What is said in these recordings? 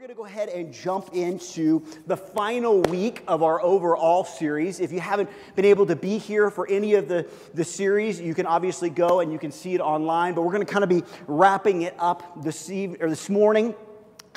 going to go ahead and jump into the final week of our Over All series. If you haven't been able to be here for any of the, the series, you can obviously go and you can see it online. But we're going to kind of be wrapping it up this, eve- or this morning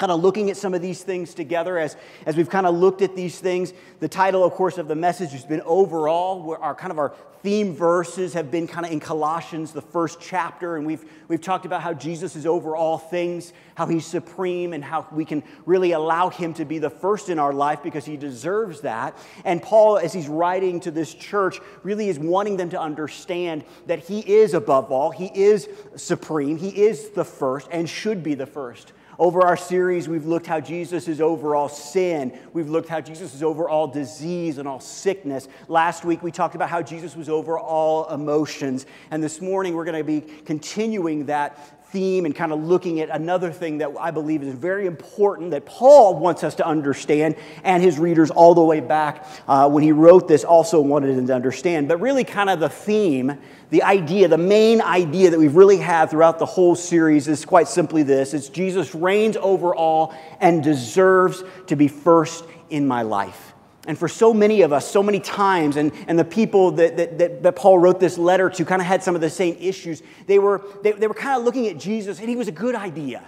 kind of looking at some of these things together as, as we've kind of looked at these things. The title, of course, of the message has been Over All. Our kind of our theme verses have been kind of in Colossians, the first chapter, and we've, we've talked about how Jesus is over all things, how he's supreme, and how we can really allow him to be the first in our life because he deserves that. And Paul, as he's writing to this church, really is wanting them to understand that he is above all, he is supreme, he is the first, and should be the first. Over our series, we've looked how Jesus is over all sin. We've looked how Jesus is over all disease and all sickness. Last week, we talked about how Jesus was over all emotions. And this morning, we're going to be continuing that theme and kind of looking at another thing that I believe is very important that Paul wants us to understand, and his readers all the way back uh, when he wrote this also wanted them to understand. But really, kind of the theme, the idea, the main idea that we've really had throughout the whole series is quite simply this it's Jesus reigns over all and deserves to be first in my life. And for so many of us, so many times, and, and the people that, that, that, Paul wrote this letter to kind of had some of the same issues, they were, they, they were kind of looking at Jesus, and he was a good idea.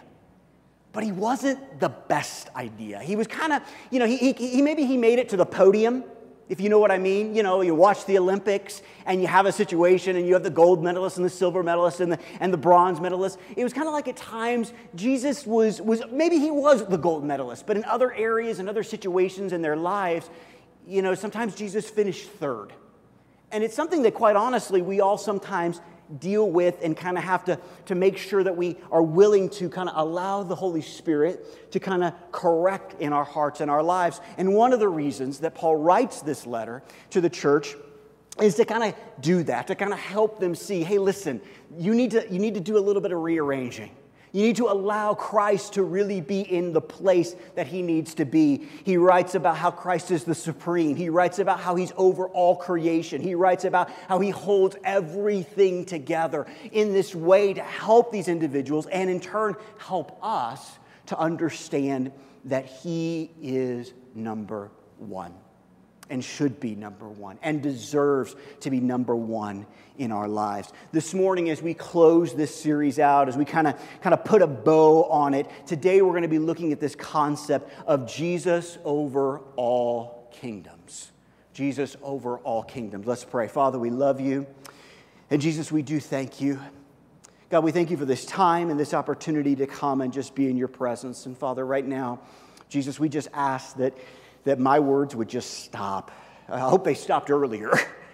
But he wasn't the best idea. He was kind of, you know, he, he, he maybe he made it to the podium, if you know what I mean. You know, you watch the Olympics and you have a situation and you have the gold medalist and the silver medalist and the, and the bronze medalist. It was kind of like at times Jesus was, was, maybe he was the gold medalist, but in other areas and other situations in their lives, you know, sometimes Jesus finished third. And it's something that, quite honestly, we all sometimes deal with and kind of have to, to make sure that we are willing to kind of allow the Holy Spirit to kind of correct in our hearts and our lives. And one of the reasons that Paul writes this letter to the church is to kind of do that, to kind of help them see hey, listen, you need to, you need to do a little bit of rearranging. You need to allow Christ to really be in the place that he needs to be. He writes about how Christ is the supreme. He writes about how he's over all creation. He writes about how he holds everything together in this way to help these individuals and in turn help us to understand that he is number one and should be number one and deserves to be number one in our lives. This morning, as we close this series out, as we kind of kind of put a bow on it, today we're going to be looking at this concept of Jesus over all kingdoms. Jesus over all kingdoms. Let's pray. Father, we love you. And Jesus, we do thank you. God, we thank you for this time and this opportunity to come and just be in your presence. And Father, right now, Jesus, we just ask that that my words would just stop. I hope they stopped earlier,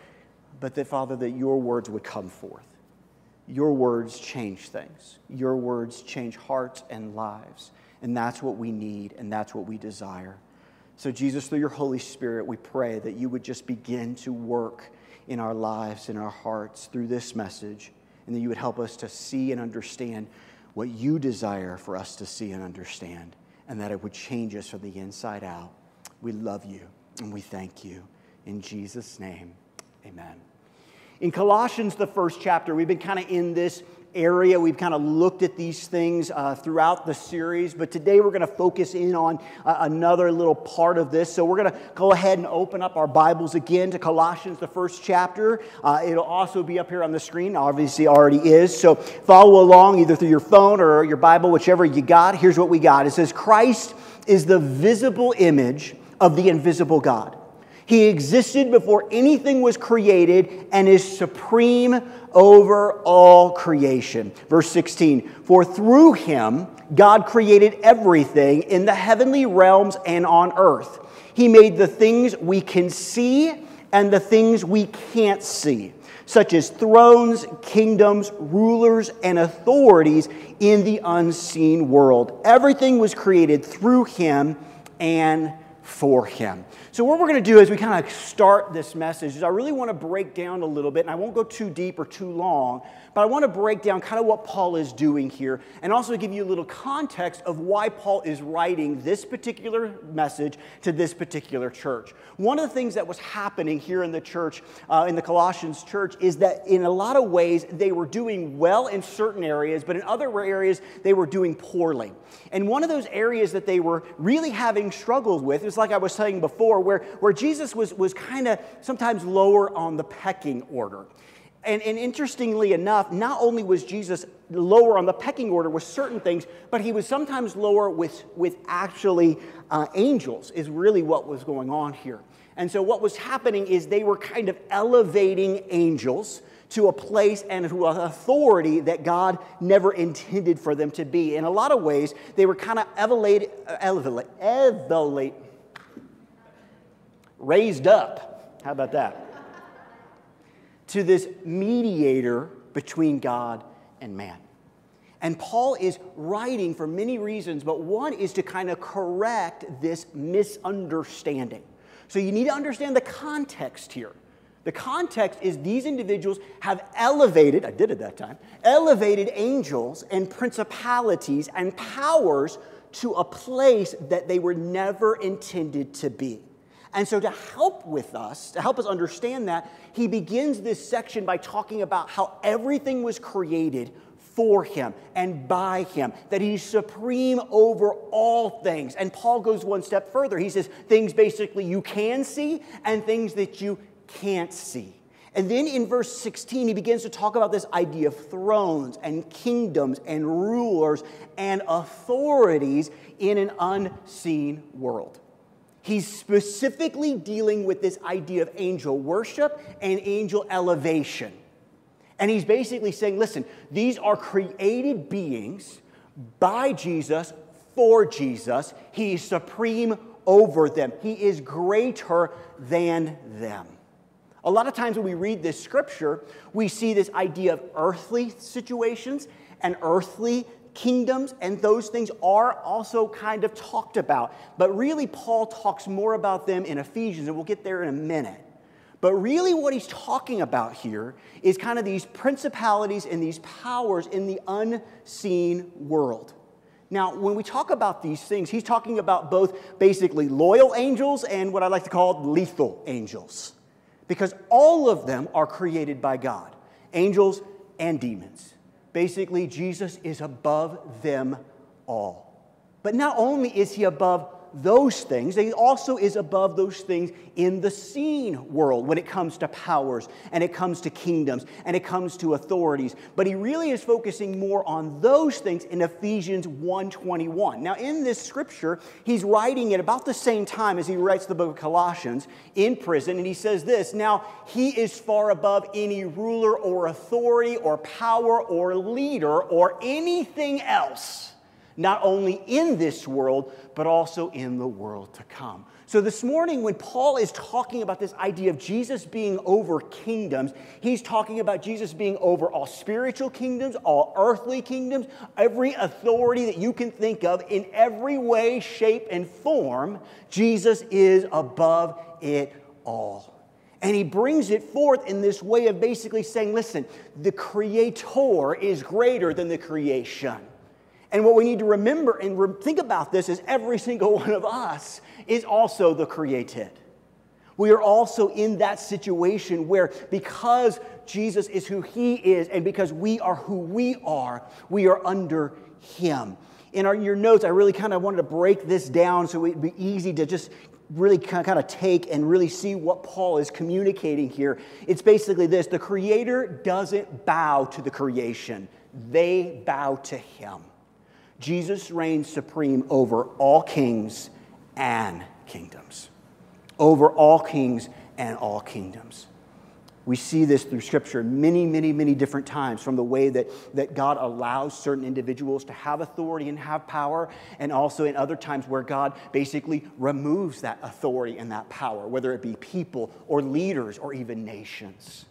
but that, Father, that your words would come forth. Your words change things, your words change hearts and lives. And that's what we need, and that's what we desire. So, Jesus, through your Holy Spirit, we pray that you would just begin to work in our lives, in our hearts, through this message, and that you would help us to see and understand what you desire for us to see and understand, and that it would change us from the inside out. We love you and we thank you. In Jesus' name, amen. In Colossians, the first chapter, we've been kind of in this area. We've kind of looked at these things uh, throughout the series, but today we're going to focus in on uh, another little part of this. So we're going to go ahead and open up our Bibles again to Colossians, the first chapter. Uh, it'll also be up here on the screen, obviously, already is. So follow along either through your phone or your Bible, whichever you got. Here's what we got it says, Christ is the visible image of the invisible God. He existed before anything was created and is supreme over all creation. Verse 16 For through him God created everything in the heavenly realms and on earth. He made the things we can see and the things we can't see, such as thrones, kingdoms, rulers, and authorities in the unseen world. Everything was created through him and for him. So, what we're going to do as we kind of start this message is I really want to break down a little bit, and I won't go too deep or too long, But I want to break down kind of what Paul is doing here and also give you a little context of why Paul is writing this particular message to this particular church. One of the things that was happening here in the church, uh, in the Colossians church, is that in a lot of ways they were doing well in certain areas, but in other areas they were doing poorly. And one of those areas that they were really having struggled with is like I was saying before, where, where Jesus was, was kind of sometimes lower on the pecking order. And, and, interestingly enough, not only was Jesus lower on the pecking order with certain things, but he was sometimes lower with, with actually uh, angels, is really what was going on here. And so, what was happening is they were kind of elevating angels to a place and to an authority that God never intended for them to be. In a lot of ways, they were kind of elevate, elevate, elevate, raised up. How about that? To this mediator between God and man. And Paul is writing for many reasons, but one is to kind of correct this misunderstanding. So you need to understand the context here. The context is these individuals have elevated, I did it that time, elevated angels and principalities and powers to a place that they were never intended to be. And so, to help with us, to help us understand that, he begins this section by talking about how everything was created for him and by him, that he's supreme over all things. And Paul goes one step further. He says things basically you can see and things that you can't see. And then in verse 16, he begins to talk about this idea of thrones and kingdoms and rulers and authorities in an unseen world. He's specifically dealing with this idea of angel worship and angel elevation. And he's basically saying, listen, these are created beings by Jesus for Jesus. He's supreme over them, He is greater than them. A lot of times when we read this scripture, we see this idea of earthly situations and earthly kingdoms and those things are also kind of talked about. But really, Paul talks more about them in Ephesians, and we'll get there in a minute. But really, what he's talking about here is kind of these principalities and these powers in the unseen world. Now, when we talk about these things, he's talking about both basically loyal angels and what I like to call lethal angels. Because all of them are created by God angels and demons. Basically, Jesus is above them all. But not only is he above those things, he also is above those things in the seen world when it comes to powers and it comes to kingdoms and it comes to authorities. But he really is focusing more on those things in Ephesians 1:21. Now, in this scripture, he's writing at about the same time as he writes the book of Colossians in prison, and he says this: Now he is far above any ruler or authority or power or leader or anything else not only in this world, but also in the world to come. So, this morning, when Paul is talking about this idea of Jesus being over kingdoms, he's talking about Jesus being over all spiritual kingdoms, all earthly kingdoms, every authority that you can think of in every way, shape, and form. Jesus is above it all. And he brings it forth in this way of basically saying, listen, the creator is greater than the creation. And what we need to remember and re- think about this is every single one of us is also the created. We are also in that situation where because Jesus is who he is and because we are who we are, we are under him. In our, your notes, I really kind of wanted to break this down so it'd be easy to just really kind of take and really see what Paul is communicating here. It's basically this the Creator doesn't bow to the creation, they bow to him. Jesus reigns supreme over all kings and kingdoms. Over all kings and all kingdoms. We see this through Scripture many, many, many different times from the way that, that God allows certain individuals to have authority and have power, and also in other times where God basically removes that authority and that power, whether it be people or leaders or even nations.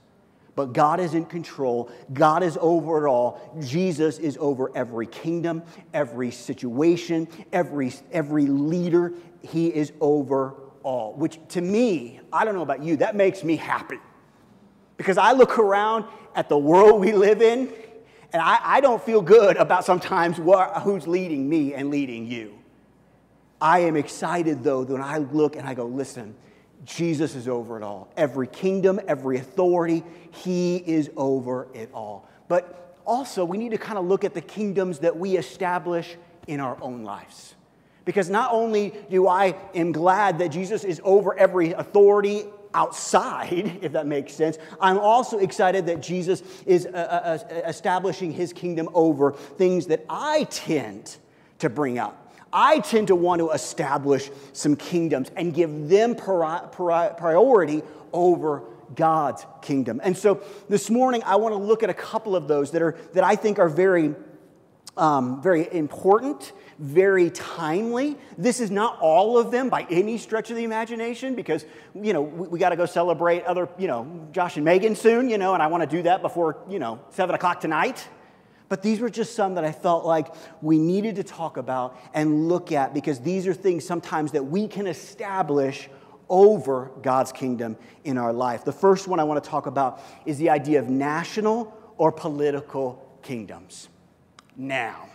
But God is in control. God is over it all. Jesus is over every kingdom, every situation, every, every leader. He is over all, which to me, I don't know about you, that makes me happy. Because I look around at the world we live in, and I, I don't feel good about sometimes what, who's leading me and leading you. I am excited, though, when I look and I go, listen, Jesus is over it all. Every kingdom, every authority, he is over it all. But also, we need to kind of look at the kingdoms that we establish in our own lives. Because not only do I am glad that Jesus is over every authority outside, if that makes sense, I'm also excited that Jesus is uh, uh, uh, establishing his kingdom over things that I tend to bring up. I tend to want to establish some kingdoms and give them priority over God's kingdom. And so this morning, I want to look at a couple of those that, are, that I think are very, um, very important, very timely. This is not all of them by any stretch of the imagination because, you know, we, we got to go celebrate other, you know, Josh and Megan soon, you know, and I want to do that before, you know, 7 o'clock tonight. But these were just some that I felt like we needed to talk about and look at because these are things sometimes that we can establish over God's kingdom in our life. The first one I want to talk about is the idea of national or political kingdoms. Now,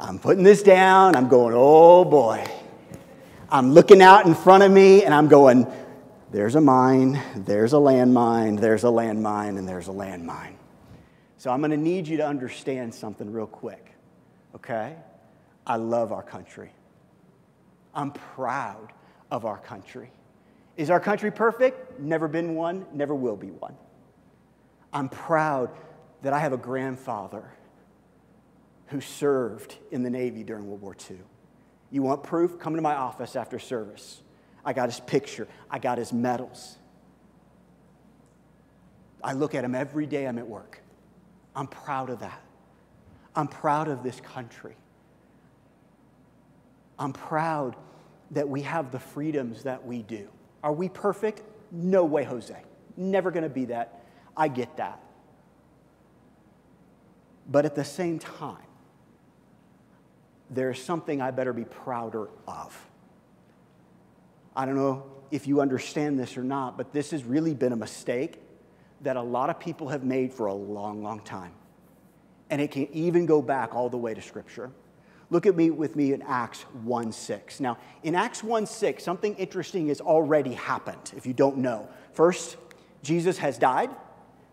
I'm putting this down, I'm going, oh boy. I'm looking out in front of me and I'm going, there's a mine, there's a landmine, there's a landmine, and there's a landmine. So I'm going to need you to understand something real quick, okay? I love our country. I'm proud of our country. Is our country perfect? Never been one, never will be one. I'm proud that I have a grandfather who served in the Navy during World War II. You want proof? Come to my office after service. I got his picture, I got his medals. I look at him every day I'm at work. I'm proud of that. I'm proud of this country. I'm proud that we have the freedoms that we do. Are we perfect? No way, Jose. Never going to be that. I get that. But at the same time, there's something I better be prouder of. I don't know if you understand this or not, but this has really been a mistake that a lot of people have made for a long, long time. And it can even go back all the way to Scripture. Look at me with me in Acts 1 6. Now, in Acts 1 6, something interesting has already happened, if you don't know. First, Jesus has died,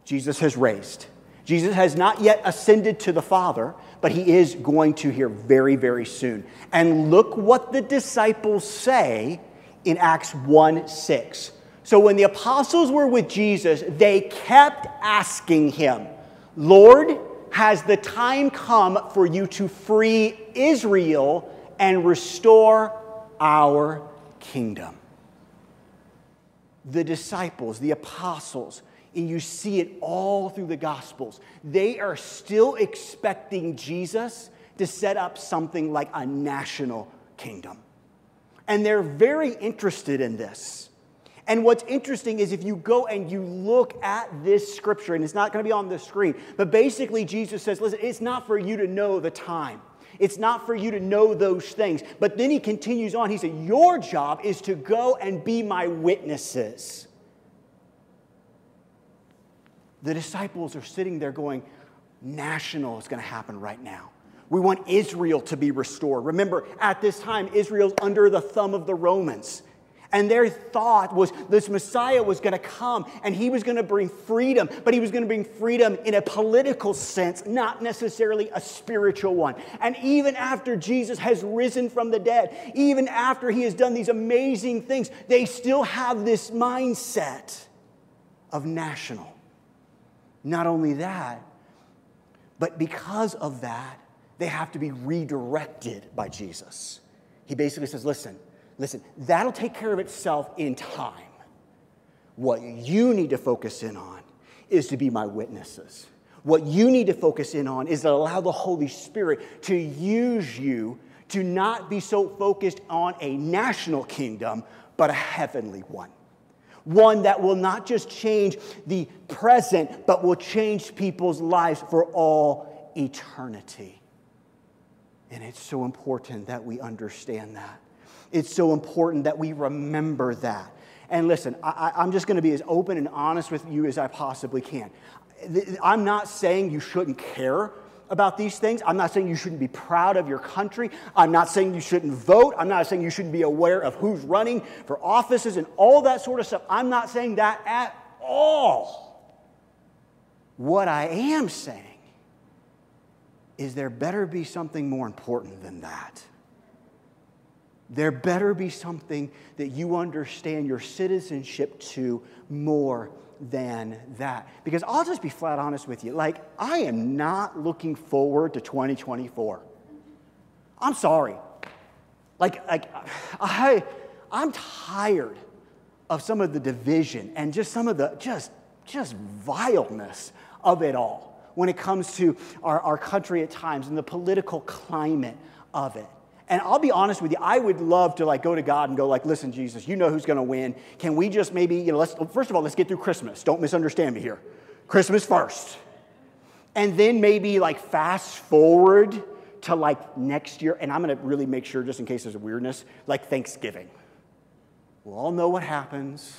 Jesus has raised. Jesus has not yet ascended to the Father, but he is going to here very, very soon. And look what the disciples say in Acts 1 6. So when the apostles were with Jesus, they kept asking him, Lord, has the time come for you to free Israel and restore our kingdom? The disciples, the apostles, and you see it all through the Gospels, they are still expecting Jesus to set up something like a national kingdom. And they're very interested in this. And what's interesting is if you go and you look at this scripture, and it's not going to be on the screen, but basically Jesus says, listen, it's not for you to know the time. It's not for you to know those things. But then he continues on. He said, Your job is to go and be my witnesses. The disciples are sitting there going, National is going to happen right now. We want Israel to be restored. Remember, at this time, Israel's under the thumb of the Romans. And their thought was this Messiah was going to come and he was going to bring freedom, but he was going to bring freedom in a political sense, not necessarily a spiritual one. And even after Jesus has risen from the dead, even after he has done these amazing things, they still have this mindset of national. Not only that, but because of that, they have to be redirected by Jesus. He basically says, listen, listen, that'll take care of itself in time. What you need to focus in on is to be my witnesses. What you need to focus in on is to allow the Holy Spirit to use you to not be so focused on a national kingdom, but a heavenly one. One that will not just change the present, but will change people's lives for all eternity. And it's so important that we understand that. It's so important that we remember that. And listen, I, I'm just going to be as open and honest with you as I possibly can. I'm not saying you shouldn't care about these things. I'm not saying you shouldn't be proud of your country. I'm not saying you shouldn't vote. I'm not saying you shouldn't be aware of who's running for offices and all that sort of stuff. I'm not saying that at all. What I am saying is there better be something more important than that. There better be something that you understand your citizenship to more than that. Because I'll just be flat honest with you. Like, I am not looking forward to 2024. I'm sorry. Like, like I, I'm tired of some of the division and just some of the just, just vileness of it all when it comes to our, our country at times and the political climate of it. And I'll be honest with you, I would love to like go to God and go like, listen, Jesus, you know who's going to win. Can we just maybe, you know, let's, first of all, let's get through Christmas. Don't misunderstand me here. Christmas first. And then maybe like fast forward to like next year. And I'm going to really make sure, just in case there's a weirdness, like Thanksgiving. We'll all know what happens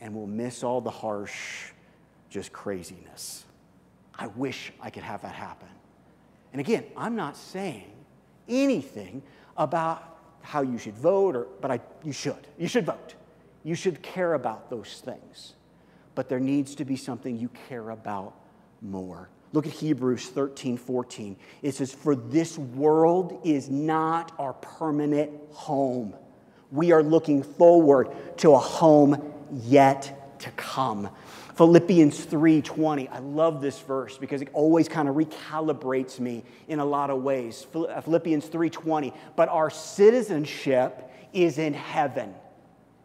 and we'll miss all the harsh, just craziness. I wish I could have that happen. And again, I'm not saying anything about how you should vote, or, but I, you should. You should vote. You should care about those things. But there needs to be something you care about more. Look at Hebrews 13, 14. It says, For this world is not our permanent home. We are looking forward to a home yet to come. Philippians 3:20. I love this verse because it always kind of recalibrates me in a lot of ways. Uh, Philippians 3:20. But our citizenship is in heaven,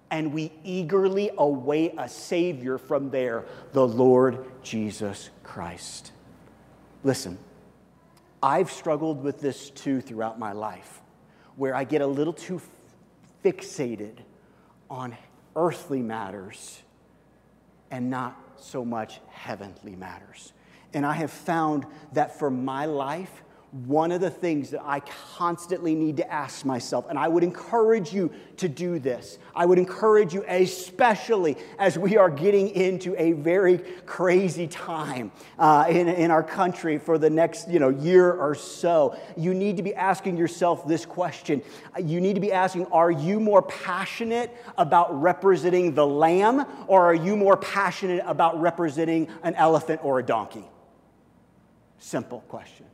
and we eagerly await a savior from there, the Lord Jesus Christ. Listen, I've struggled with this too throughout my life, where I get a little too fixated on earthly matters and not so much heavenly matters. And I have found that for my life, one of the things that I constantly need to ask myself, and I would encourage you to do this. I would encourage you, especially as we are getting into a very crazy time uh, in, in our country for the next you know, year or so. You need to be asking yourself this question. You need to be asking Are you more passionate about representing the lamb, or are you more passionate about representing an elephant or a donkey? Simple question.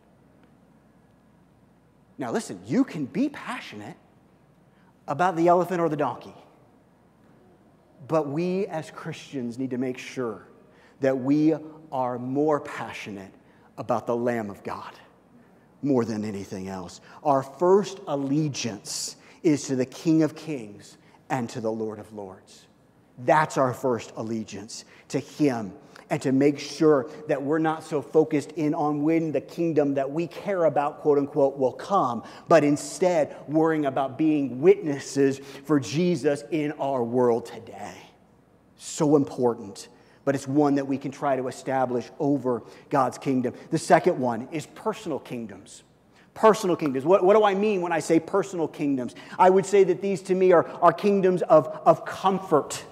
Now, listen, you can be passionate about the elephant or the donkey, but we as Christians need to make sure that we are more passionate about the Lamb of God more than anything else. Our first allegiance is to the King of Kings and to the Lord of Lords. That's our first allegiance to Him and to make sure that we're not so focused in on when the kingdom that we care about, quote unquote, will come, but instead worrying about being witnesses for Jesus in our world today. So important but it's one that we can try to establish over God's kingdom. The second one is personal kingdoms. Personal kingdoms. What, what do I mean when I say personal kingdoms? I would say that these to me are, are kingdoms of, of comfort,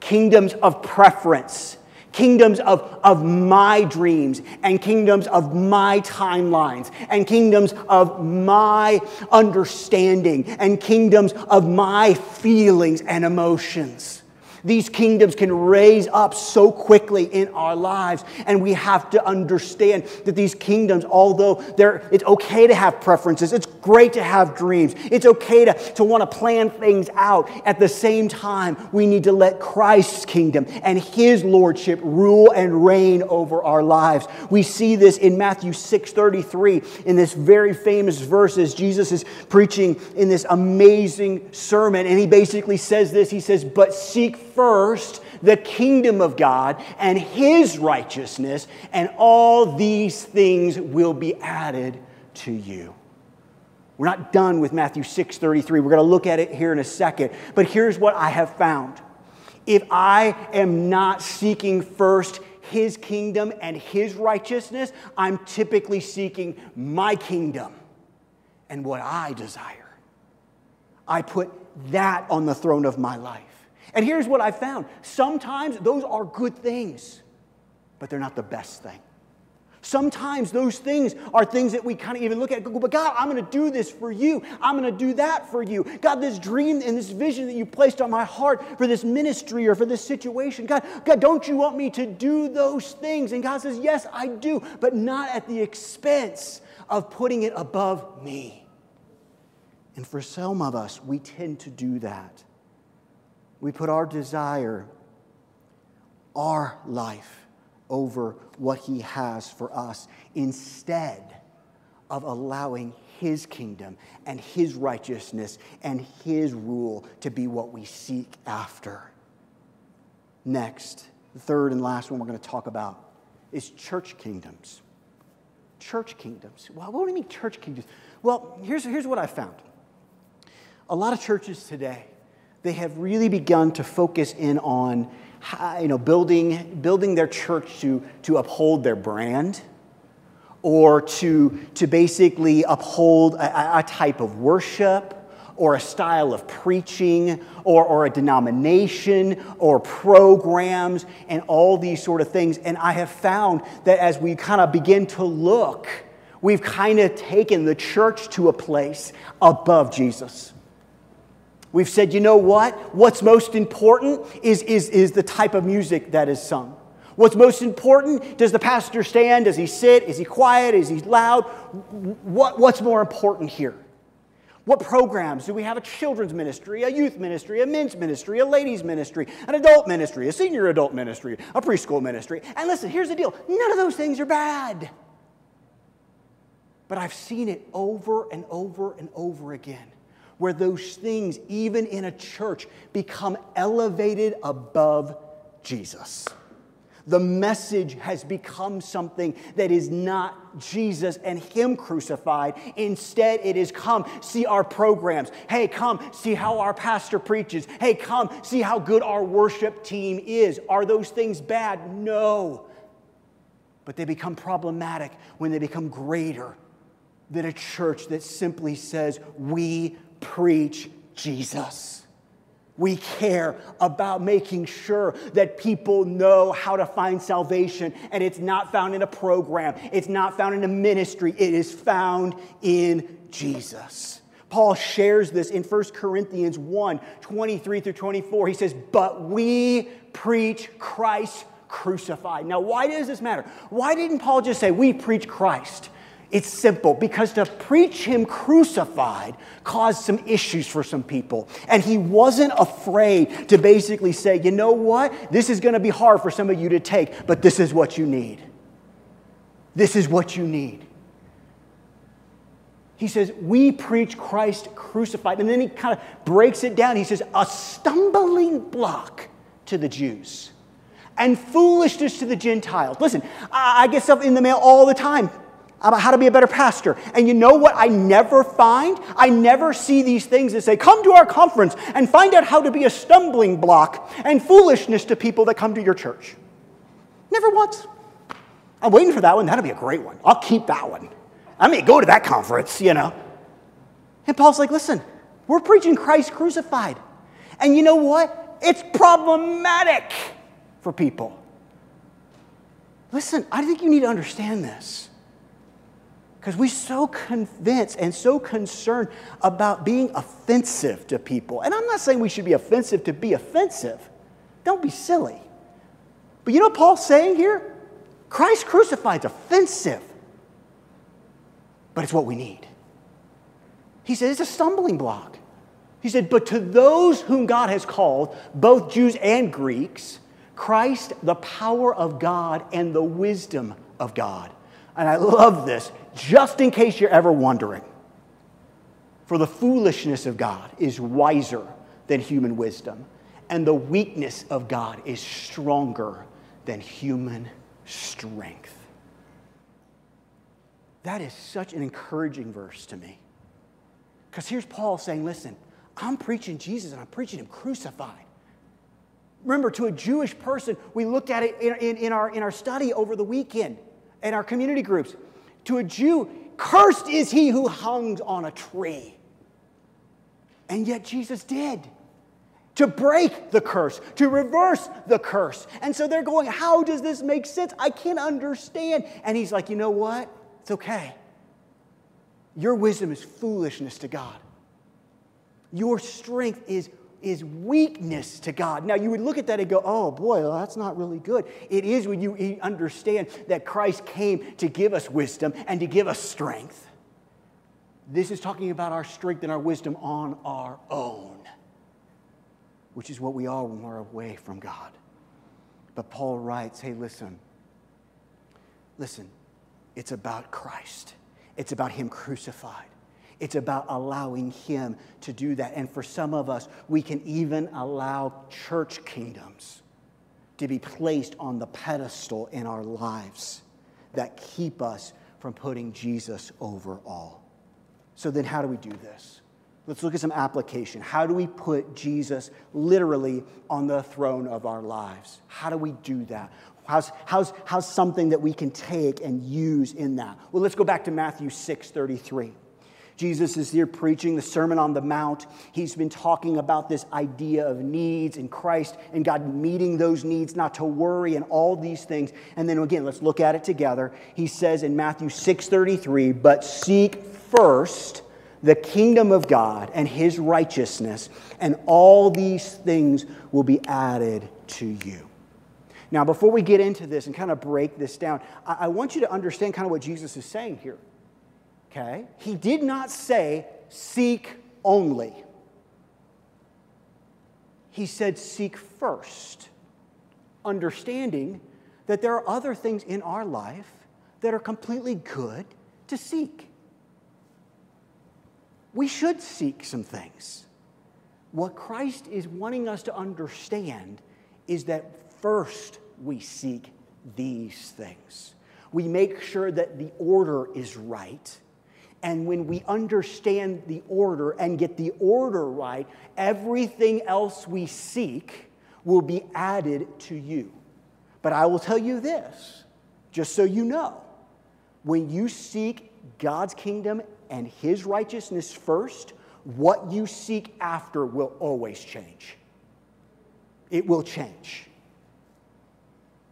kingdoms of preference, kingdoms of, of my dreams and kingdoms of my timelines and kingdoms of my understanding and kingdoms of my feelings and emotions. These kingdoms can raise up so quickly in our lives, and we have to understand that these kingdoms, although they're, it's okay to have preferences, it's great to have dreams, it's okay to, to want to plan things out. At the same time, we need to let Christ's kingdom and his lordship rule and reign over our lives. We see this in Matthew 6:33 in this very famous verse as Jesus is preaching in this amazing sermon, and he basically says this. He says, "But seek first the kingdom of God and his righteousness, and all these things will be added to you. We're not done with Matthew 6:33. We're going to look at it here in a second. But here's what I have found. If I am not seeking first his kingdom and his righteousness, I'm typically seeking my kingdom and what I desire. I put that on the throne of my life. And here's what I found sometimes those are good things, but they're not the best thing. Sometimes those things are things that we kind of even look at go, but God, I'm going to do this for you. I'm going to do that for you. God, this dream and this vision that you placed on my heart for this ministry or for this situation, God, God, don't you want me to do those things? And God says, Yes, I do, but not at the expense of putting it above me. And for some of us, we tend to do that. We put our desire, our life, over what he has for us instead of allowing his kingdom and his righteousness and his rule to be what we seek after. Next, the third and last one we're going to talk about is church kingdoms. Church kingdoms. Well, what do you mean church kingdoms? Well, here's, here's what I found. A lot of churches today, they have really begun to focus in on you know, building, building their church to, to uphold their brand or to, to basically uphold a, a type of worship or a style of preaching or, or a denomination or programs and all these sort of things. And I have found that as we kind of begin to look, we've kind of taken the church to a place above Jesus. We've said, you know what? What's most important is, is, is the type of music that is sung. What's most important? Does the pastor stand? Does he sit? Is he quiet? Is he loud? What, what's more important here? What programs? Do we have a children's ministry, a youth ministry, a men's ministry, a ladies' ministry, an adult ministry, a senior adult ministry, a preschool ministry? And listen, here's the deal none of those things are bad. But I've seen it over and over and over again where those things, even in a church, become elevated above Jesus. The message has become something that is not Jesus and Him crucified. Instead, it is come, see our programs. Hey, come, see how our pastor preaches. Hey, come, see how good our worship team is. Are those things bad? No. But they become problematic when they become greater than a church that simply says, We preach Jesus. We care about making sure that people know how to find salvation, and it's not found in a program, it's not found in a ministry, it is found in Jesus. Paul shares this in 1 Corinthians 1 23 through 24. He says, But we preach Christ crucified. Now, why does this matter? Why didn't Paul just say, We preach Christ? It's simple because to preach him crucified caused some issues for some people. And he wasn't afraid to basically say, you know what? This is going to be hard for some of you to take, but this is what you need. This is what you need. He says, We preach Christ crucified. And then he kind of breaks it down. He says, A stumbling block to the Jews and foolishness to the Gentiles. Listen, I get stuff in the mail all the time about how to be a better pastor. And you know what I never find? I never see these things that say, come to our conference and find out how to be a stumbling block and foolishness to people that come to your church. Never once. I'm waiting for that one. That'll be a great one. I'll keep that one. I may go to that conference, you know. And Paul's like, listen, we're preaching Christ crucified. And you know what? It's problematic for people. Listen, I think you need to understand this. Because we're so convinced and so concerned about being offensive to people. And I'm not saying we should be offensive to be offensive. Don't be silly. But you know what Paul's saying here? Christ crucified is offensive, but it's what we need. He said it's a stumbling block. He said, But to those whom God has called, both Jews and Greeks, Christ, the power of God and the wisdom of God. And I love this, just in case you're ever wondering. For the foolishness of God is wiser than human wisdom, and the weakness of God is stronger than human strength. That is such an encouraging verse to me. Because here's Paul saying, listen, I'm preaching Jesus and I'm preaching him crucified. Remember, to a Jewish person, we looked at it in, in, in, our, in our study over the weekend in our community groups. To a Jew, cursed is he who hangs on a tree. And yet Jesus did. to break the curse, to reverse the curse. And so they're going, How does this make sense? I can't understand. And he's like, You know what? It's okay. Your wisdom is foolishness to God. Your strength is, is weakness to God. Now, you would look at that and go, oh boy, well, that's not really good. It is when you understand that Christ came to give us wisdom and to give us strength. This is talking about our strength and our wisdom on our own, which is what we are when we're away from God. But Paul writes, hey, listen, listen, it's about Christ, it's about Him crucified. It's about allowing Him to do that. And for some of us, we can even allow church kingdoms to be placed on the pedestal in our lives that keep us from putting Jesus over all. So, then how do we do this? Let's look at some application. How do we put Jesus literally on the throne of our lives? How do we do that? How's, how's, how's something that we can take and use in that? Well, let's go back to Matthew 6 33. Jesus is here preaching the Sermon on the Mount. He's been talking about this idea of needs in Christ and God meeting those needs, not to worry and all these things. And then again, let's look at it together. He says in Matthew 6:33, "But seek first the kingdom of God and his righteousness, and all these things will be added to you." Now, before we get into this and kind of break this down, I, want you to understand kind of what Jesus is saying here. Okay? He did not say, seek only. He said, seek first, understanding that there are other things in our life that are completely good to seek. We should seek some things. What Christ is wanting us to understand is that first we seek these things. We make sure that the order is right and when we understand the order and get the order right, everything else we seek will be added to you. But I will tell you this, just so you know when you seek God's kingdom and his righteousness first, what you seek after will always change. It will change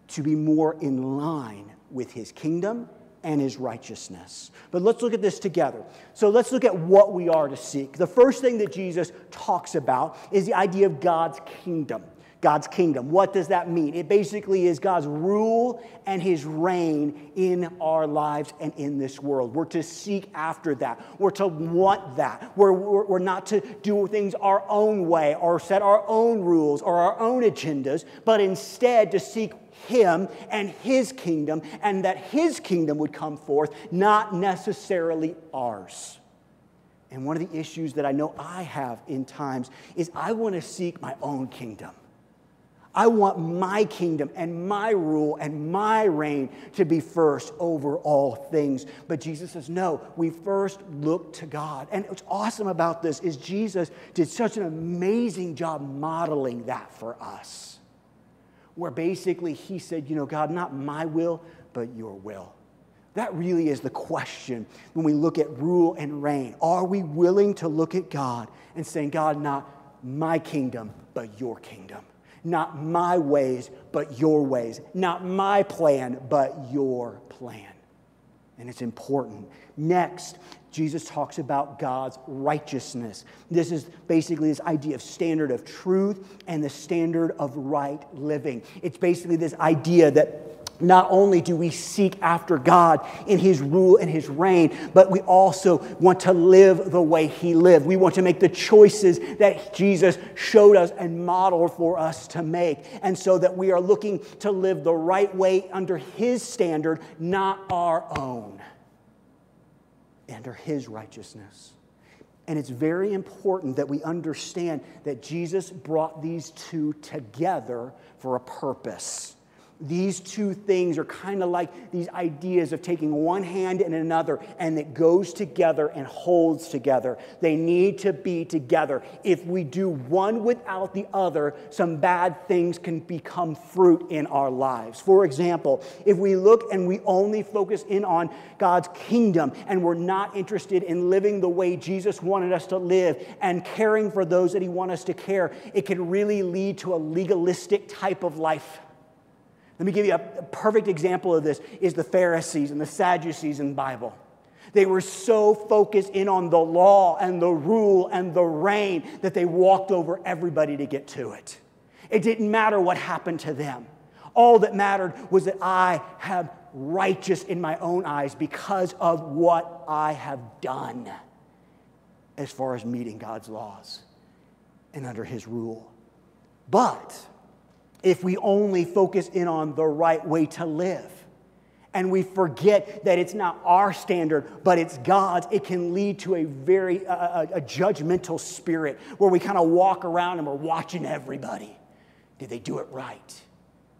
to be more in line with his kingdom and his righteousness. But let's look at this together. So let's look at what we are to seek. The first thing that Jesus talks about is the idea of God's kingdom. God's kingdom. What does that mean? It basically is God's rule and his reign in our lives and in this world. We're to seek after that. We're to want that. We're, we're, we're, not to do things our own way or set our own rules or our own agendas, but instead to seek him and his kingdom, and that his kingdom would come forth, not necessarily ours. And one of the issues that I know I have in times is I want to seek my own kingdom. I want my kingdom and my rule and my reign to be first over all things. But Jesus says, no, we first look to God. And what's awesome about this is Jesus did such an amazing job modeling that for us where basically he said, You know, God, not my will, but your will. That really is the question when we look at rule and reign. Are we willing to look at God and saying, God, not my kingdom, but your kingdom? Not my ways, but your ways. Not my plan, but your plan. And it's important. Next, Jesus talks about God's righteousness. This is basically this idea of standard of truth and the standard of right living. It's basically this idea that not only do we seek after God in His rule and His reign, but we also want to live the way He lived. We want to make the choices that Jesus showed us and modeled for us to make. And so that we are looking to live the right way under His standard, not our own under his righteousness. And it's very important that we understand that Jesus brought these two together for a purpose. These two things are kind of like these ideas of taking one hand and another, and it goes together and holds together. They need to be together. If we do one without the other, some bad things can become fruit in our lives. For example, if we look and we only focus in on God's kingdom and we're not interested in living the way Jesus wanted us to live and caring for those that He wants us to care, it can really lead to a legalistic type of life. Let me give you a perfect example of this is the Pharisees and the Sadducees in the Bible. They were so focused in on the law and the rule and the reign that they walked over everybody to get to it. It didn't matter what happened to them. All that mattered was that I have righteous in my own eyes because of what I have done as far as meeting God's laws and under his rule. But if we only focus in on the right way to live. And we forget that it's not our standard, but it's God's. It can lead to a very uh, a judgmental spirit where we kind of walk around and we're watching everybody. Did they do it right?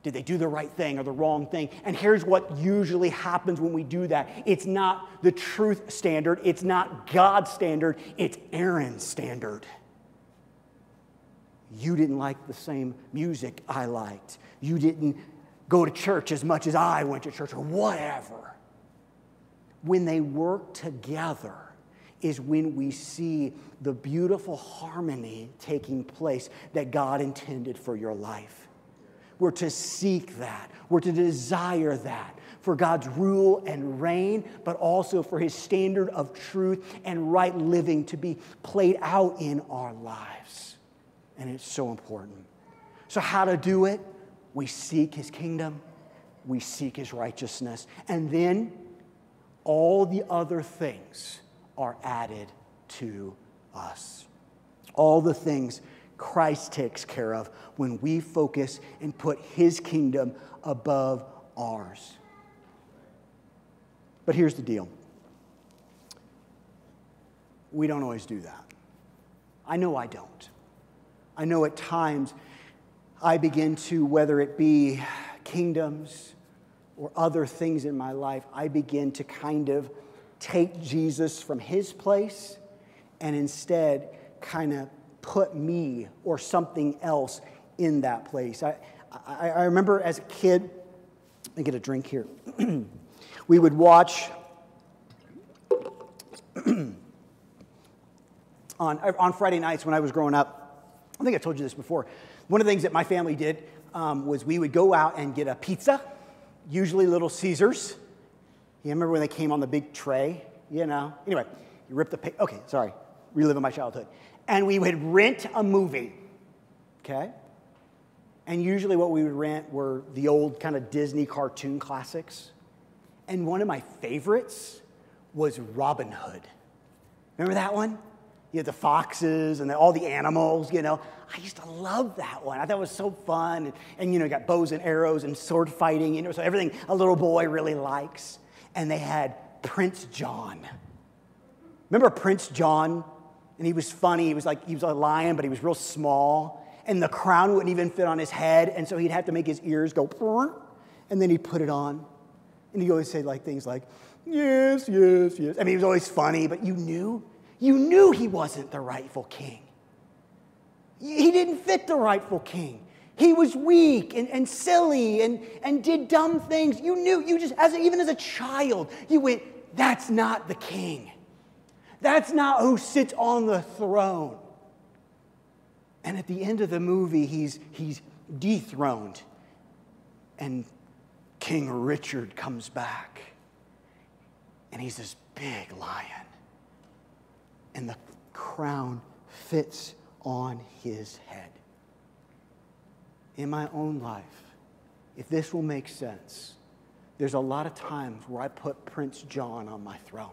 Did they do the right thing or the wrong thing? And here's what usually happens when we do that it's not the truth standard, it's not God's standard, it's Aaron's standard. You didn't like the same music I liked. You didn't go to church as much as I went to church, or whatever. When they work together, is when we see the beautiful harmony taking place that God intended for your life. We're to seek that, we're to desire that for God's rule and reign, but also for his standard of truth and right living to be played out in our lives. And it's so important. So, how to do it? We seek his kingdom, we seek his righteousness, and then all the other things are added to us. All the things Christ takes care of when we focus and put his kingdom above ours. But here's the deal we don't always do that. I know I don't. I know at times I begin to, whether it be kingdoms or other things in my life, I begin to kind of take Jesus from his place and instead kind of put me or something else in that place. I, I, I remember as a kid, let me get a drink here. we would watch on, on Friday nights when I was growing up I think I told you this before. One of the things that my family did um, was we would go out and get a pizza, usually Little Caesars. You remember when they came on the big tray? You know? Anyway, you rip the, pa- okay, sorry, reliving my childhood. And we would rent a movie, okay? And usually what we would rent were the old kind of Disney cartoon classics. And one of my favorites was Robin Hood. Remember that one? You know, the foxes and the, all the animals, you know. I used to love that one. I thought it was so fun. And, and, you know, got bows and arrows and sword fighting, you know, so everything a little boy really likes. And they had Prince John. Remember Prince John? And he was funny. He was like, he was a lion, but he was real small. And the crown wouldn't even fit on his head. And so he'd have to make his ears go, and then he'd put it on. And he'd always say like things like, yes, yes, yes. I mean, he was always funny, but you knew you knew he wasn't the rightful king. He didn't fit the rightful king. He was weak and, and silly and, and did dumb things. You knew, you just, as even as a child, you went, that's not the king. That's not who sits on the throne. And at the end of the movie, he's, he's dethroned. And King Richard comes back. And he's this big lion and the crown fits on his head. In my own life, if this will make sense, there's a lot of times where I put Prince John on my throne.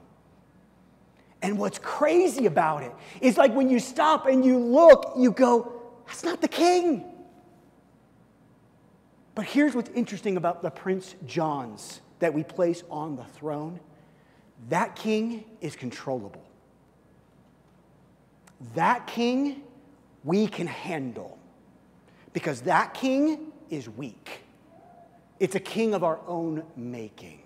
And what's crazy about it is like when you stop and you look, you go, that's not the king. But here's what's interesting about the Prince Johns that we place on the throne that king is controllable. That king we can handle because that king is weak. It's a king of our own making.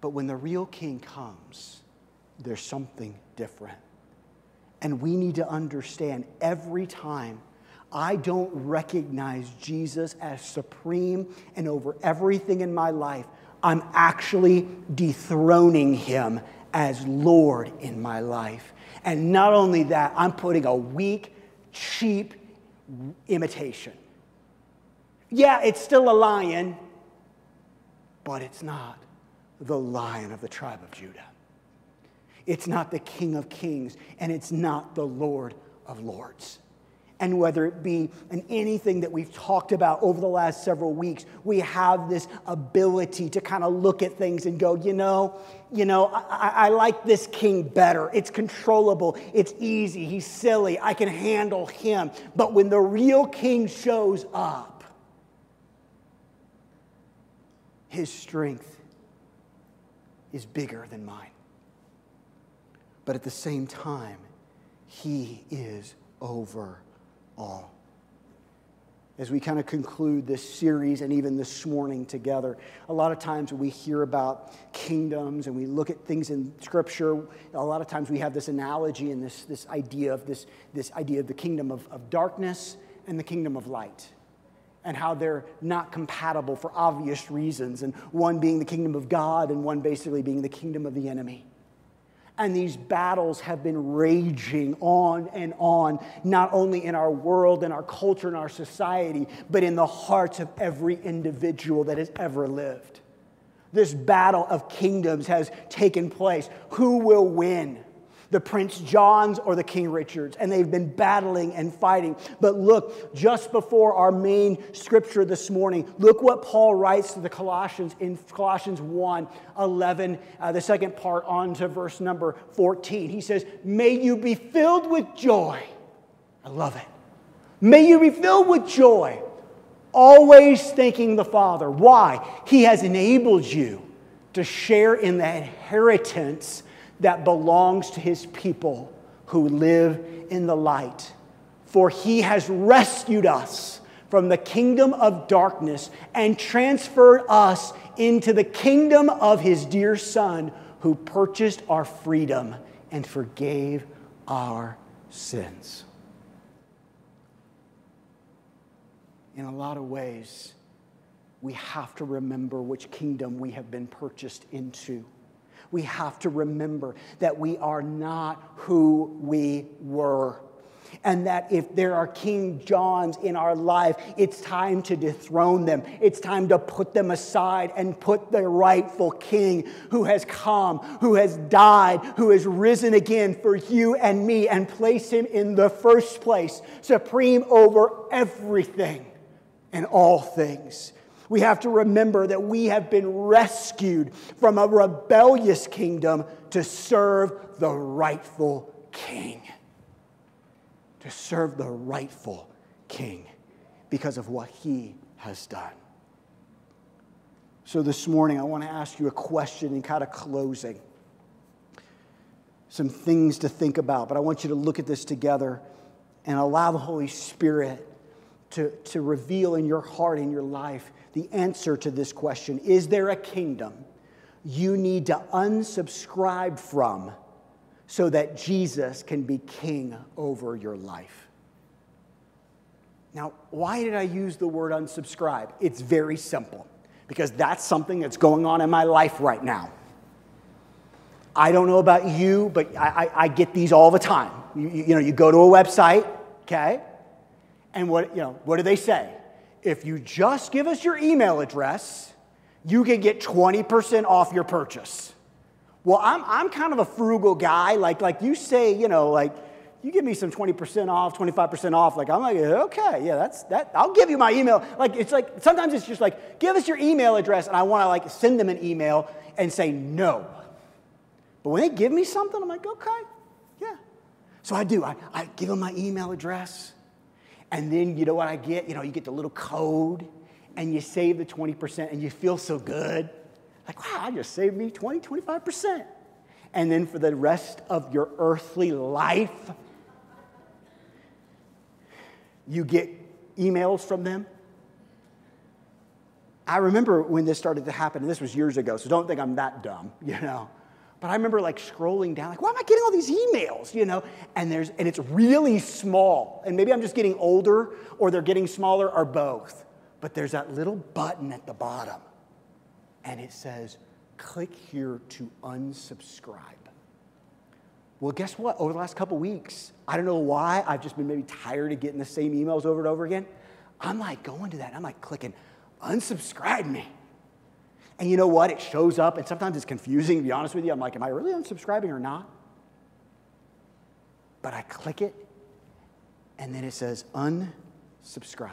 But when the real king comes, there's something different. And we need to understand every time I don't recognize Jesus as supreme and over everything in my life, I'm actually dethroning him as Lord in my life. And not only that, I'm putting a weak, cheap imitation. Yeah, it's still a lion, but it's not the lion of the tribe of Judah. It's not the King of kings, and it's not the Lord of lords. And whether it be in anything that we've talked about over the last several weeks, we have this ability to kind of look at things and go, you know, you know, I, I like this king better. It's controllable. It's easy. He's silly. I can handle him. But when the real king shows up, his strength is bigger than mine. But at the same time, he is over all. As we kind of conclude this series and even this morning together, a lot of times we hear about kingdoms and we look at things in Scripture, a lot of times we have this analogy and this, this idea of this, this idea of the kingdom of, of darkness and the kingdom of light and how they're not compatible for obvious reasons, and one being the kingdom of God and one basically being the kingdom of the enemy. And these battles have been raging on and on, not only in our world and our culture and our society, but in the hearts of every individual that has ever lived. This battle of kingdoms has taken place. Who will win? The Prince Johns or the King Richards, and they've been battling and fighting. But look, just before our main scripture this morning, look what Paul writes to the Colossians in Colossians 1 11, uh, the second part, on to verse number 14. He says, May you be filled with joy. I love it. May you be filled with joy, always thanking the Father. Why? He has enabled you to share in the inheritance that belongs to his people who live in the light. For he has rescued us from the kingdom of darkness and transferred us into the kingdom of his dear Son, who purchased our freedom and forgave our sins. In a lot of ways, we have to remember which kingdom we have been purchased into we have to remember that we are not who we were. And that if there are King Johns in our life, it's time to dethrone them. It's time to put them aside and put the rightful King who has come, who has died, who has risen again for you and me, and place him in the first place, supreme over everything and all things. We have to remember that we have been rescued from a rebellious kingdom to serve the rightful king. To serve the rightful king because of what he has done. So, this morning, I want to ask you a question in kind of closing. Some things to think about, but I want you to look at this together and allow the Holy Spirit to, to reveal in your heart, in your life, the answer to this question Is there a kingdom you need to unsubscribe from so that Jesus can be king over your life? Now, why did I use the word unsubscribe? It's very simple because that's something that's going on in my life right now. I don't know about you, but I, I, I get these all the time. You, you, know, you go to a website, okay, and what, you know, what do they say? If you just give us your email address, you can get 20% off your purchase. Well, I'm, I'm kind of a frugal guy. Like, like you say, you know, like, you give me some 20% off, 25% off. Like, I'm like, okay, yeah, that's that. I'll give you my email. Like, it's like, sometimes it's just like, give us your email address, and I want to like send them an email and say no. But when they give me something, I'm like, okay, yeah. So I do. I, I give them my email address. And then you know what I get? You know, you get the little code and you save the 20% and you feel so good. Like, wow, I just saved me 20, 25%. And then for the rest of your earthly life, you get emails from them I remember when this started to happen, and this was years ago, so don't think I'm that dumb, you know. But I remember like scrolling down, like, why am I getting all these emails, you know? And there's and it's really small. And maybe I'm just getting older, or they're getting smaller, or both. But there's that little button at the bottom, and it says, click here to unsubscribe. Well, guess what? Over the last couple weeks, I don't know why, I've just been maybe tired of getting the same emails over and over again. I'm like going to that, I'm like clicking, unsubscribe me. And you know what? It shows up, and sometimes it's confusing, to be honest with you. I'm like, am I really unsubscribing or not? But I click it, and then it says unsubscribed.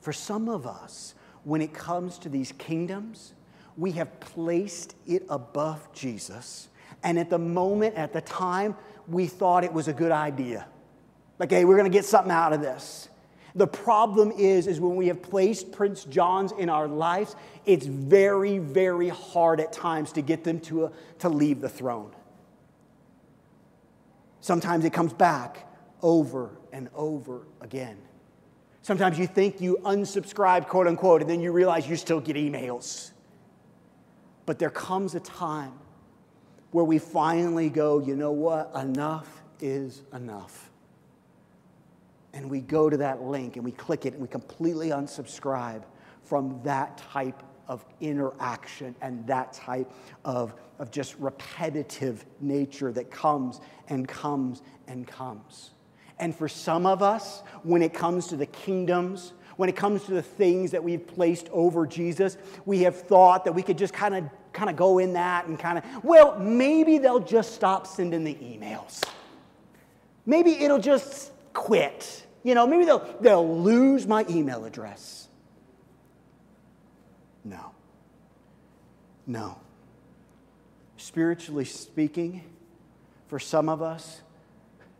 For some of us, when it comes to these kingdoms, we have placed it above Jesus. And at the moment, at the time, we thought it was a good idea. Like, hey, we're going to get something out of this. The problem is, is when we have placed Prince Johns in our lives, it's very, very hard at times to get them to, a, to leave the throne. Sometimes it comes back over and over again. Sometimes you think you unsubscribe, quote unquote, and then you realize you still get emails. But there comes a time where we finally go, you know what? Enough is enough. And we go to that link and we click it and we completely unsubscribe from that type of interaction and that type of, of just repetitive nature that comes and comes and comes. And for some of us, when it comes to the kingdoms, when it comes to the things that we've placed over Jesus, we have thought that we could just kind of kind of go in that and kind of, well, maybe they'll just stop sending the emails. Maybe it'll just quit. You know, maybe they'll, they'll lose my email address. No. No. Spiritually speaking, for some of us,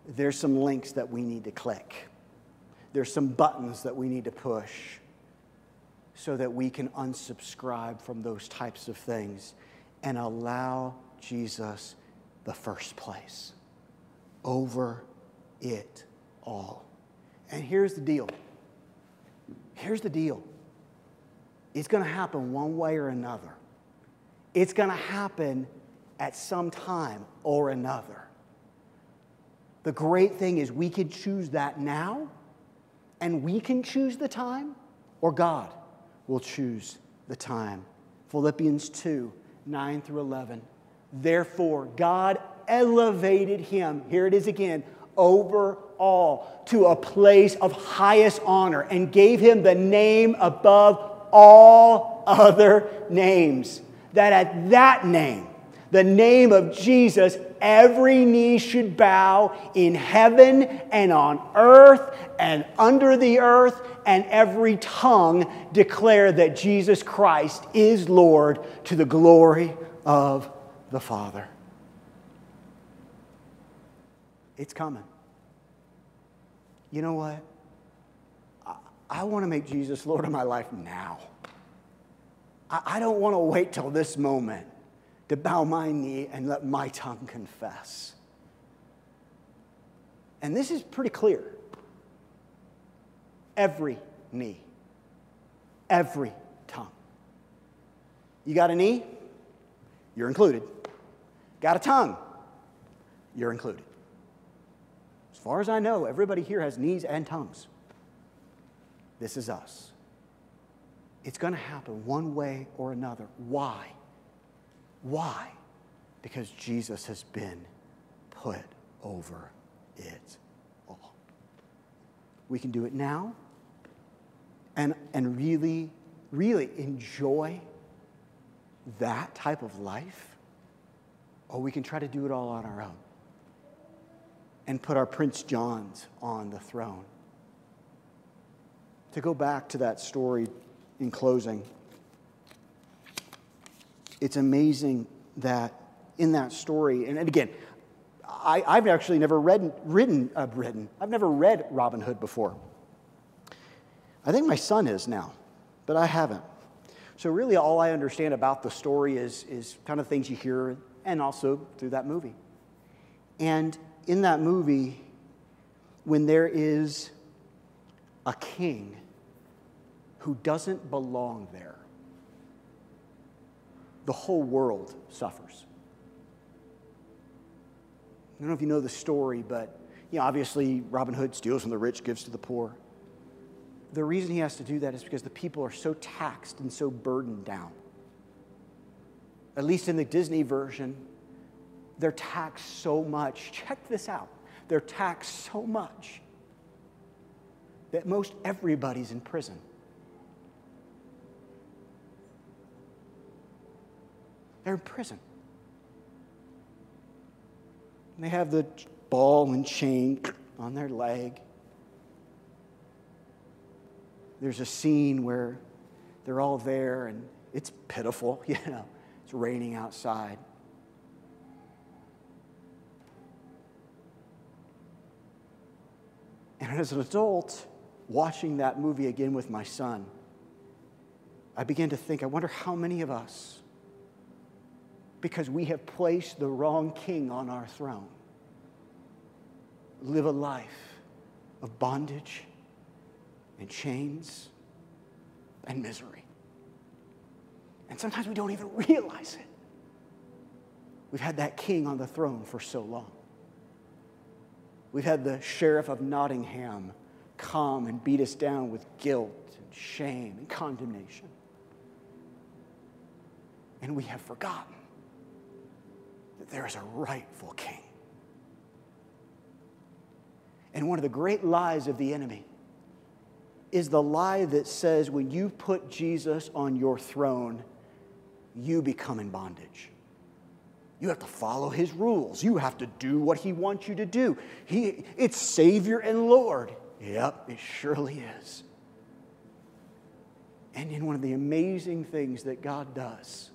there's some links that we need to click. There's some buttons that we need to push so that we can unsubscribe from those types of things and allow Jesus the first place over it all. And here's the deal. Here's the deal. It's going to happen one way or another. It's going to happen at some time or another. The great thing is we can choose that now, and we can choose the time, or God will choose the time. Philippians 2 9 through 11. Therefore, God elevated him, here it is again, over all to a place of highest honor and gave him the name above all other names. That at that name, the name of Jesus, every knee should bow in heaven and on earth and under the earth, and every tongue declare that Jesus Christ is Lord to the glory of the Father. It's coming. You know what? I, I want to make Jesus Lord of my life now. I, I don't want to wait till this moment to bow my knee and let my tongue confess. And this is pretty clear. Every knee, every tongue. You got a knee? You're included. Got a tongue? You're included. Far as I know, everybody here has knees and tongues. This is us. It's going to happen one way or another. Why? Why? Because Jesus has been put over it all. We can do it now and, and really, really enjoy that type of life, or we can try to do it all on our own and put our Prince Johns on the throne. To go back to that story in closing, it's amazing that in that story, and, again, I, have actually never read, written, uh, written, I've never read Robin Hood before. I think my son is now, but I haven't. So, really, all I understand about the story is, is kind of things you hear and also through that movie. And in that movie, when there is a king who doesn't belong there, the whole world suffers. I don't know if you know the story, but you know, obviously Robin Hood steals from the rich, gives to the poor. The reason he has to do that is because the people are so taxed and so burdened down. At least in the Disney version, they're taxed so much. Check this out. They're taxed so much that most everybody's in prison. They're in prison. They have the ball and chain on their leg. There's a scene where they're all there and it's pitiful, you know. It's raining outside. And as an adult, watching that movie again with my son, I began to think I wonder how many of us, because we have placed the wrong king on our throne, live a life of bondage and chains and misery. And sometimes we don't even realize it. We've had that king on the throne for so long. We've had the sheriff of Nottingham come and beat us down with guilt and shame and condemnation. And we have forgotten that there is a rightful king. And one of the great lies of the enemy is the lie that says when you put Jesus on your throne, you become in bondage. You have to follow his rules. You have to do what he wants you to do. He, it's Savior and Lord. Yep, it surely is. And in one of the amazing things that God does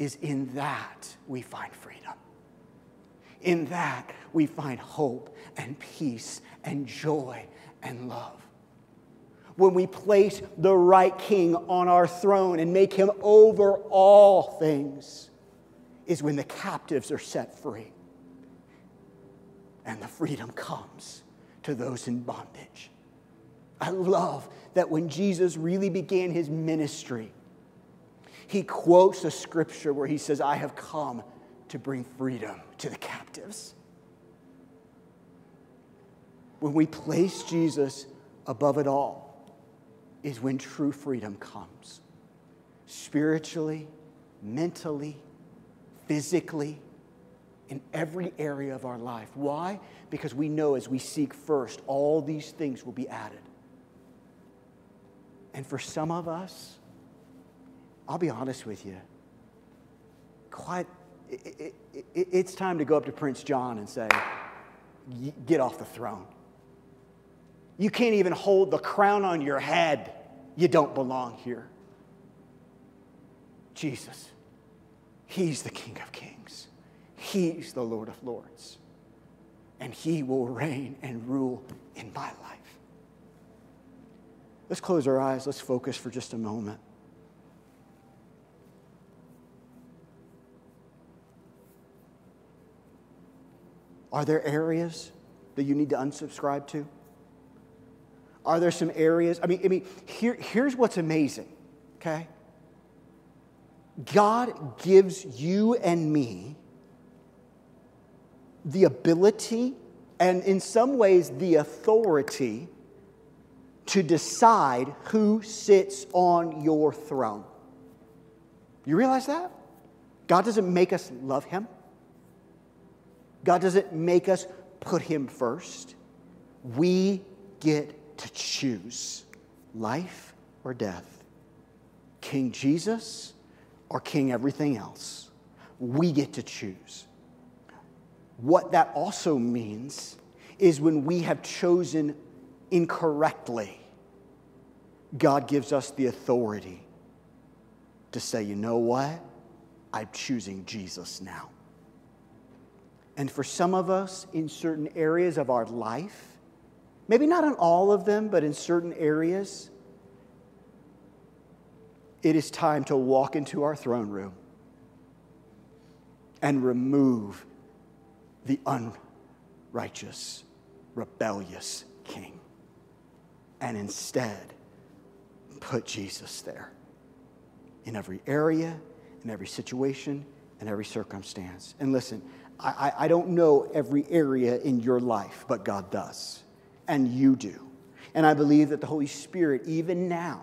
is in that we find freedom. In that we find hope and peace and joy and love. When we place the right king on our throne and make him over all things, is when the captives are set free and the freedom comes to those in bondage. I love that when Jesus really began his ministry, he quotes a scripture where he says, I have come to bring freedom to the captives. When we place Jesus above it all, is when true freedom comes spiritually, mentally, physically, in every area of our life. Why? Because we know as we seek first, all these things will be added. And for some of us, I'll be honest with you, quite, it, it, it, it's time to go up to Prince John and say, Get off the throne. You can't even hold the crown on your head. You don't belong here. Jesus, He's the King of Kings. He's the Lord of Lords. And He will reign and rule in my life. Let's close our eyes. Let's focus for just a moment. Are there areas that you need to unsubscribe to? Are there some areas? I mean, I mean here, here's what's amazing, okay? God gives you and me the ability and, in some ways, the authority to decide who sits on your throne. You realize that? God doesn't make us love Him, God doesn't make us put Him first. We get to choose life or death. King Jesus or king everything else. We get to choose. What that also means is when we have chosen incorrectly, God gives us the authority to say, you know what? I'm choosing Jesus now. And for some of us in certain areas of our life, maybe not in all of them, but in certain areas, it is time to walk into our throne room and remove the unrighteous, rebellious king. And instead, put Jesus there in every area, in every situation, in every circumstance. And listen, I, I don't know every area in your life, but God does. And you do. And I believe that the Holy Spirit, even now,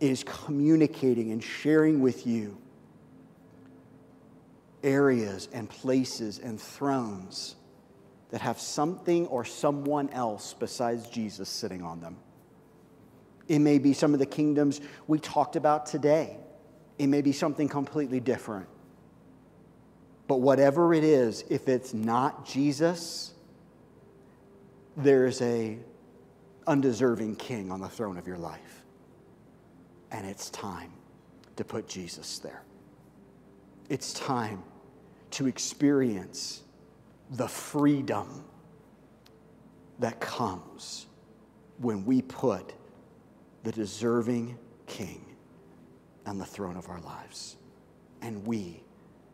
is communicating and sharing with you areas and places and thrones that have something or someone else besides Jesus sitting on them. It may be some of the kingdoms we talked about today. It may be something completely different. But whatever it is, if it's not Jesus, there's a undeserving king on the throne of your life. And it's time to put Jesus there. It's time to experience the freedom that comes when we put the deserving king on the throne of our lives and we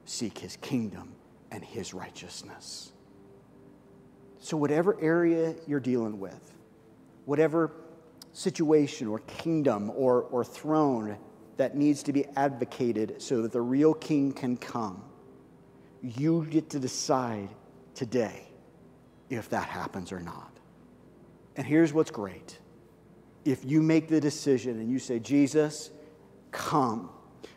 seek his kingdom and his righteousness. So, whatever area you're dealing with, whatever situation or kingdom or, or throne that needs to be advocated so that the real king can come, you get to decide today if that happens or not. And here's what's great if you make the decision and you say, Jesus, come,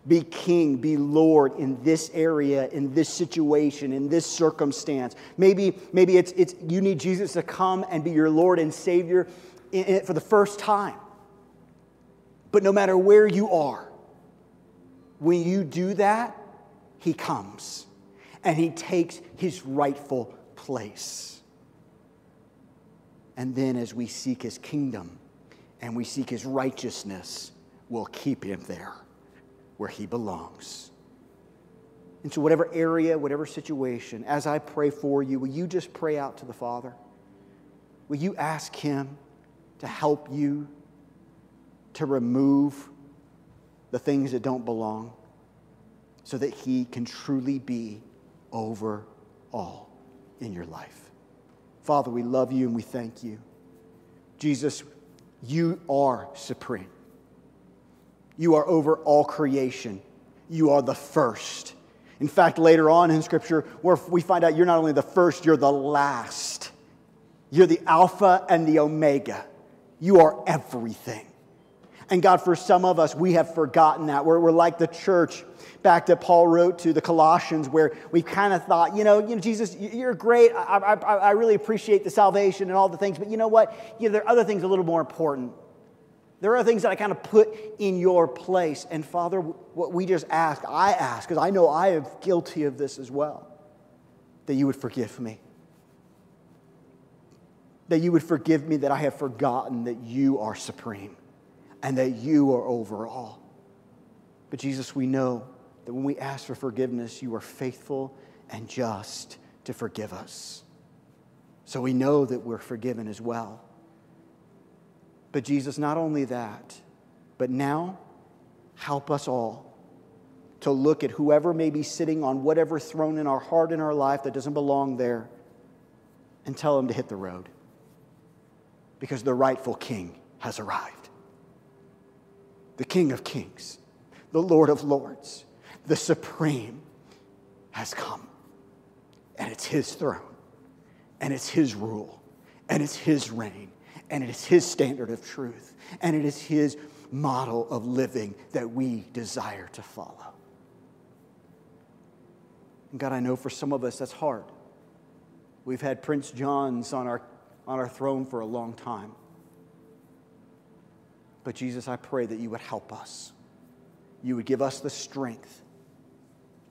be king, be Lord in this area, in this situation, in this circumstance. Maybe, maybe it's, it's you need Jesus to come and be your Lord and Savior in, in, for the first time. But no matter where you are, when you do that, He comes and He takes His rightful place. And then as we seek His kingdom and we seek His righteousness, we'll keep Him there where he belongs. And so, whatever area, whatever situation, as I pray for you, will you just pray out to the Father? Will you ask him to help you to remove the things that don't belong so that he can truly be over all in your life? Father, we love you and we thank you. Jesus, you are supreme. You are over all creation. You are the first. In fact, later on in Scripture, where we find out you're not only the first, you're the last. You're the Alpha and the Omega. You are everything. And God, for some of us, we have forgotten that. We're, we're like the church back that Paul wrote to the Colossians, where we kind of thought, you know, you know, Jesus, you're great. I, I, I really appreciate the salvation and all the things, but you know what? You know, there are other things a little more important. There are things that I kind of put in your place. And Father, what we just ask, I ask, because I know I am guilty of this as well, that you would forgive me. That you would forgive me that I have forgotten that you are supreme and that you are over all. But Jesus, we know that when we ask for forgiveness, you are faithful and just to forgive us. So we know that we're forgiven as well. But Jesus, not only that, but now help us all to look at whoever may be sitting on whatever throne in our heart in our life that doesn't belong there and tell them to hit the road because the rightful king has arrived. The King of Kings, the Lord of Lords, the Supreme has come. And it's his throne, and it's his rule, and it's his reign, and it is His standard of truth, and it is His model of living that we desire to follow. And God, I know for some of us that's hard. We've had Prince John's on our, on our throne for a long time. But Jesus, I pray that you would help us. You would give us the strength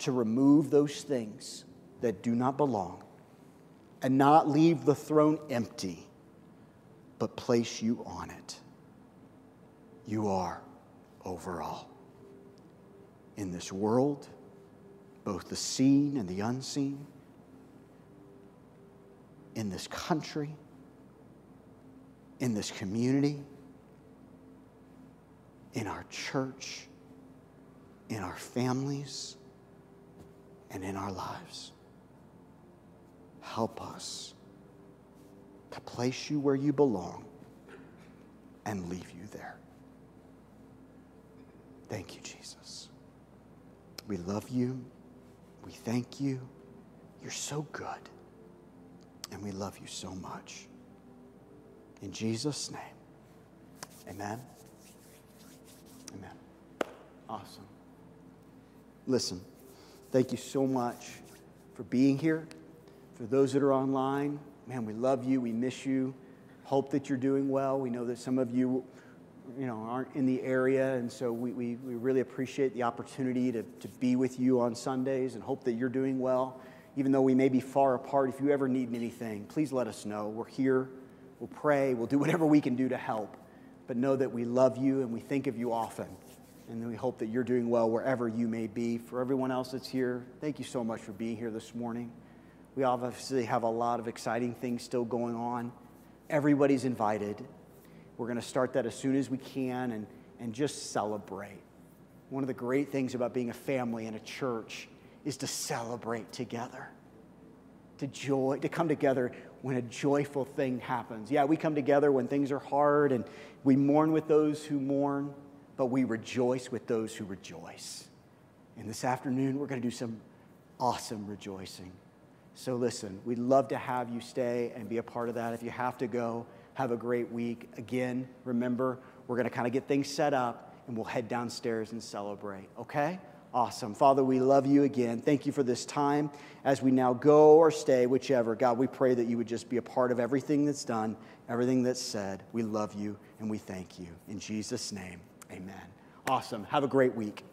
to remove those things that do not belong and not leave the throne empty but place you on it. You are over all. In this world, both the seen and the unseen, in this country, in this community, in our church, in our families, and in our lives. Help us to place you where you belong and leave you there. Thank you, Jesus. We love you. We thank you. You're so good. And we love you so much. In Jesus' name, amen. Amen. Awesome. Listen, thank you so much for being here. For those that are online, man, we love you. We miss you. Hope that you're doing well. We know that some of you, you know, aren't in the area, and so we, we, we really appreciate the opportunity to, to be with you on Sundays and hope that you're doing well. Even though we may be far apart, if you ever need anything, please let us know. We're here. We'll pray. We'll do whatever we can do to help. But know that we love you and we think of you often. And we hope that you're doing well wherever you may be. For everyone else that's here, thank you so much for being here this morning. We obviously have a lot of exciting things still going on. Everybody's invited. We're going to start that as soon as we can and, and just celebrate. One of the great things about being a family and a church is to celebrate together, to joy, to come together when a joyful thing happens. Yeah, we come together when things are hard and we mourn with those who mourn, but we rejoice with those who rejoice. And this afternoon, we're going to do some awesome rejoicing. So listen, we'd love to have you stay and be a part of that. If you have to go, have a great week. Again, remember, we're going to kind of get things set up and we'll head downstairs and celebrate, okay? Awesome. Father, we love you again. Thank you for this time. As we now go or stay, whichever, God, we pray that you would just be a part of everything that's done, everything that's said. We love you and we thank you. In Jesus' name, amen. Awesome. Have a great week.